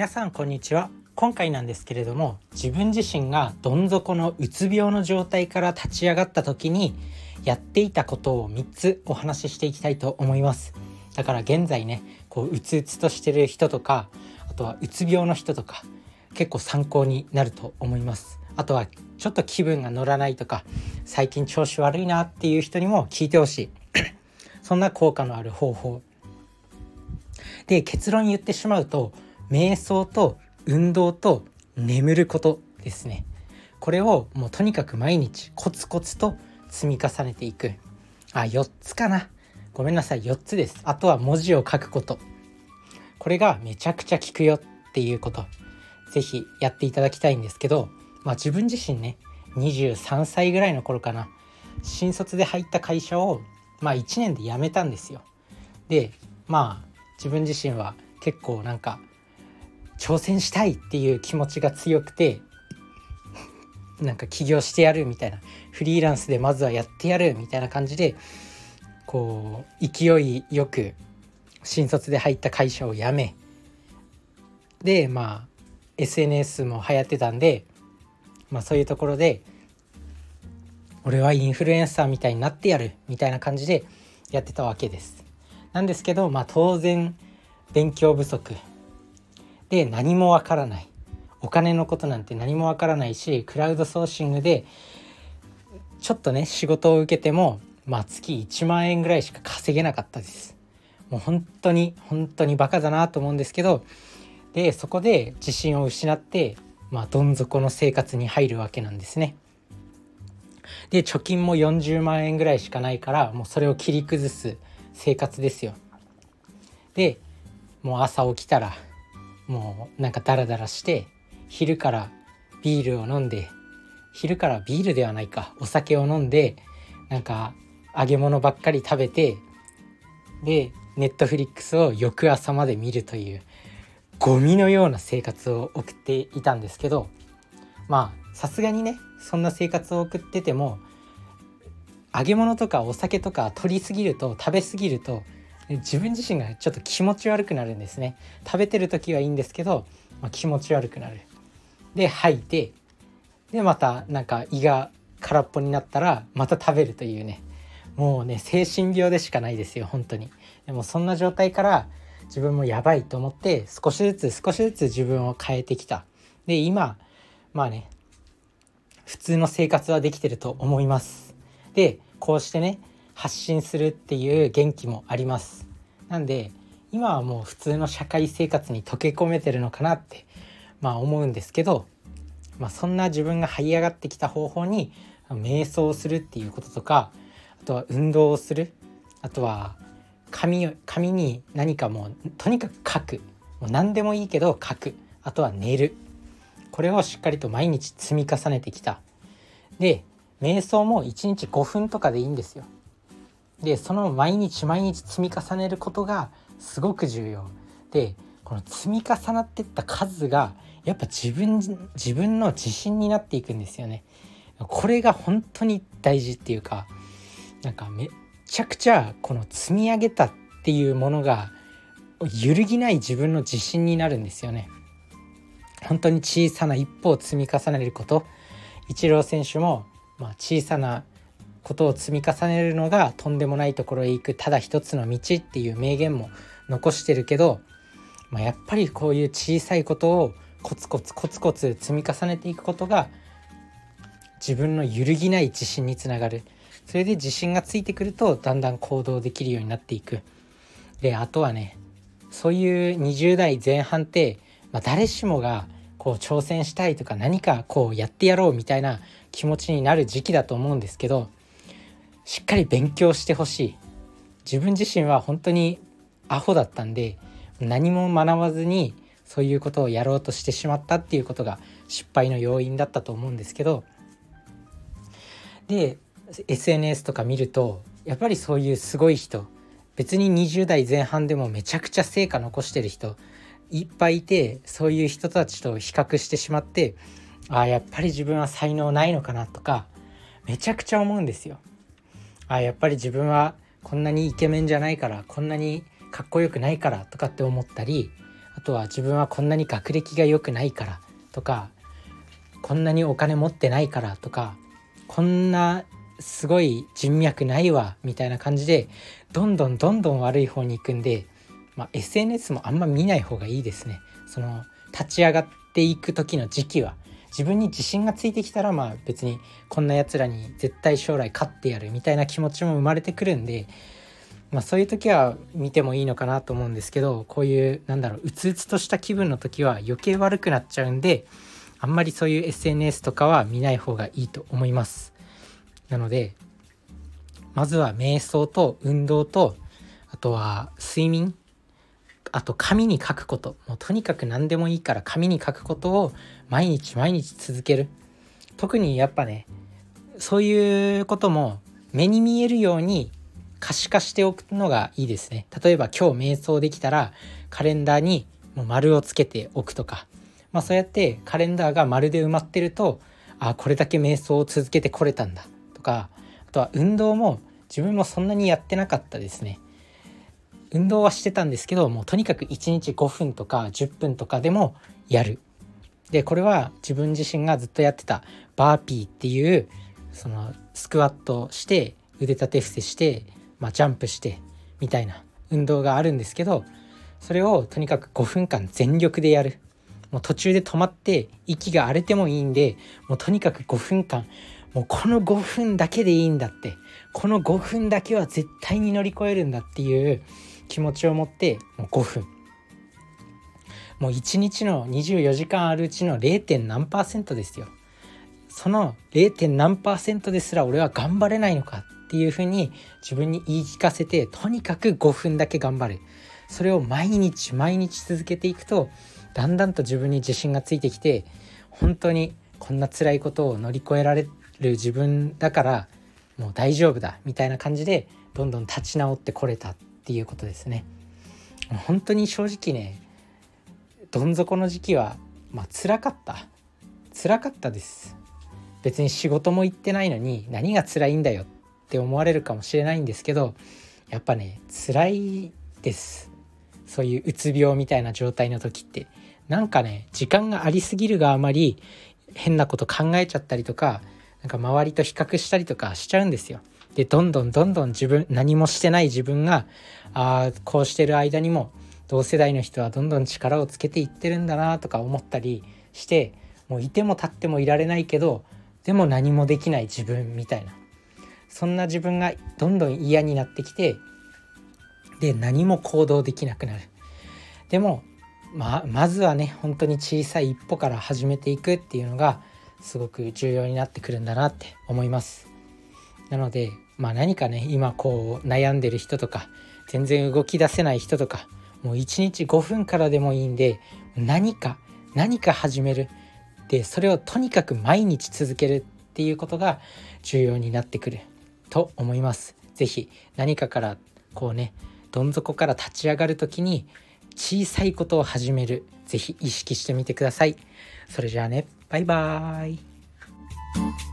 皆さんこんにちは。今回なんですけれども自分自身がどん底のうつ病の状態から立ち上がった時にやっていたことを3つお話ししていきたいと思います。だから現在ねこううつうつとしてる人とかあとはうつ病の人とか結構参考になると思います。あとはちょっと気分が乗らないとか最近調子悪いなっていう人にも聞いてほしい。そんな効果のある方法。で結論言ってしまうと瞑想と運動と眠ることですね。これをもうとにかく毎日コツコツと積み重ねていく。あ4つかな。ごめんなさい4つです。あとは文字を書くこと。これがめちゃくちゃ効くよっていうこと。是非やっていただきたいんですけどまあ自分自身ね23歳ぐらいの頃かな。新卒で入った会社をまあ1年で辞めたんですよ。でまあ自分自身は結構なんか挑戦したいっていう気持ちが強くて なんか起業してやるみたいなフリーランスでまずはやってやるみたいな感じでこう勢いよく新卒で入った会社を辞めでまあ SNS も流行ってたんで、まあ、そういうところで俺はインフルエンサーみたいになってやるみたいな感じでやってたわけです。なんですけど、まあ、当然勉強不足で何もわからない。お金のことなんて何もわからないしクラウドソーシングでちょっとね仕事を受けてもまあ月1万円ぐらいしか稼げなかったです。もう本当に本当にバカだなと思うんですけどでそこで自信を失ってまあどん底の生活に入るわけなんですね。で貯金も40万円ぐらいしかないからもうそれを切り崩す生活ですよ。でもう朝起きたらもうなんかダラダラして昼からビールを飲んで昼からビールではないかお酒を飲んでなんか揚げ物ばっかり食べてでネットフリックスを翌朝まで見るというゴミのような生活を送っていたんですけどまあさすがにねそんな生活を送ってても揚げ物とかお酒とか取りすぎると食べ過ぎると自分自身がちょっと気持ち悪くなるんですね。食べてる時はいいんですけど、まあ、気持ち悪くなる。で吐いてでまたなんか胃が空っぽになったらまた食べるというね。もうね精神病でしかないですよ本当に。でもそんな状態から自分もやばいと思って少しずつ少しずつ自分を変えてきた。で今まあね普通の生活はできてると思います。でこうしてね発信するっていう元気もあります。なんで今はもう普通の社会生活に溶け込めてるのかなってまあ思うんですけど、まあ、そんな自分が這い上がってきた方法に瞑想するっていうこととかあとは運動をするあとは紙紙に何かもうとにかく書く。もう何でもいいけど書く。あとは寝る。これをしっかりと毎日積み重ねてきた。で瞑想も1日5分とかでいいんですよ。でその毎日毎日積み重ねることがすごく重要。でこの積み重なってった数がやっぱ自分自分の自信になっていくんですよね。これが本当に大事っていうかなんかめちゃくちゃこの積み上げたっていうものが揺るぎない自分の自信になるんですよね。本当に小さな一歩を積み重ねること。イチロー選手も、まあ、小さなことを積み重ねるのがとんでもないところへ行くただ一つの道っていう名言も残してるけど、まあ、やっぱりこういう小さいことをコツコツコツコツ積み重ねていくことが自分の揺るぎない自信につながる。それで自信がついてくるとだんだん行動できるようになっていく。であとはねそういう20代前半って、まあ、誰しもがこう挑戦したいとか何かこうやってやろうみたいな気持ちになる時期だと思うんですけどしっかり勉強してほしい自分自身は本当にアホだったんで何も学ばずにそういうことをやろうとしてしまったっていうことが失敗の要因だったと思うんですけどで SNS とか見るとやっぱりそういうすごい人別に20代前半でもめちゃくちゃ成果残してる人いっぱいいてそういう人たちと比較してしまってああやっぱり自分は才能ないのかなとかめちゃくちゃ思うんですよ。あやっぱり自分はこんなにイケメンじゃないからこんなにかっこよくないからとかって思ったりあとは自分はこんなに学歴が良くないからとかこんなにお金持ってないからとかこんなすごい人脈ないわみたいな感じでどんどんどんどん悪い方に行くんで、まあ、SNS もあんま見ない方がいいですね。その立ち上がっていく時の時期は自分に自信がついてきたらまあ別にこんなやつらに絶対将来勝ってやるみたいな気持ちも生まれてくるんで、まあ、そういう時は見てもいいのかなと思うんですけどこういうなんだろううつうつとした気分の時は余計悪くなっちゃうんであんまりそういう SNS とかは見ない方がいいと思います。なのでまずは瞑想と運動とあとは睡眠あと紙に書くこともうとにかく何でもいいから紙に書くことを毎日毎日続ける。特にやっぱねそういうことも目に見えるように可視化しておくのがいいですね。例えば今日瞑想できたらカレンダーにもう丸をつけておくとか。まあそうやってカレンダーが丸で埋まってるとあこれだけ瞑想を続けてこれたんだ。とかあとは運動も自分もそんなにやってなかったですね。運動はしてたんですけどもうとにかく1日5分とか10分とかでもやる。でこれは自分自身がずっとやってたバーピーっていうそのスクワットして腕立て伏せして、まあ、ジャンプしてみたいな運動があるんですけどそれをとにかく5分間全力でやる。もう途中で止まって息が荒れてもいいんでもうとにかく5分間もうこの5分だけでいいんだってこの5分だけは絶対に乗り越えるんだっていう気持ちを持ってもう5分。もう1日の24時間あるうちの 0. 何パーセントですよその 0. 何パーセントですら俺は頑張れないのかっていうふうに自分に言い聞かせてとにかく5分だけ頑張るそれを毎日毎日続けていくとだんだんと自分に自信がついてきて本当にこんな辛いことを乗り越えられる自分だからもう大丈夫だみたいな感じでどんどん立ち直ってこれたっていうことですね。本当に正直ねどん底の時期はまあ辛かった。辛かったです。別に仕事も行ってないのに何が辛いんだよって思われるかもしれないんですけどやっぱね辛いです。そういううつ病みたいな状態の時って。なんかね時間がありすぎるがあまり変なこと考えちゃったりとかなんか周りと比較したりとかしちゃうんですよ。でどんどんどんどん自分何もしてない自分がああこうしてる間にも同世代の人はどんどん力をつけていってるんだなとか思ったりしてもういても立ってもいられないけどでも何もできない自分みたいな。そんな自分がどんどん嫌になってきてで何も行動できなくなる。でもままずはね本当に小さい一歩から始めていくっていうのがすごく重要になってくるんだなって思います。なのでまあ何かね今こう悩んでる人とか全然動き出せない人とかもう1日5分からでもいいんで何か何か始める。でそれをとにかく毎日続けるっていうことが重要になってくる。と思います。是非何かからこうねどん底から立ち上がる時に小さいことを始める。是非意識してみてください。それじゃあね。バイバーイ。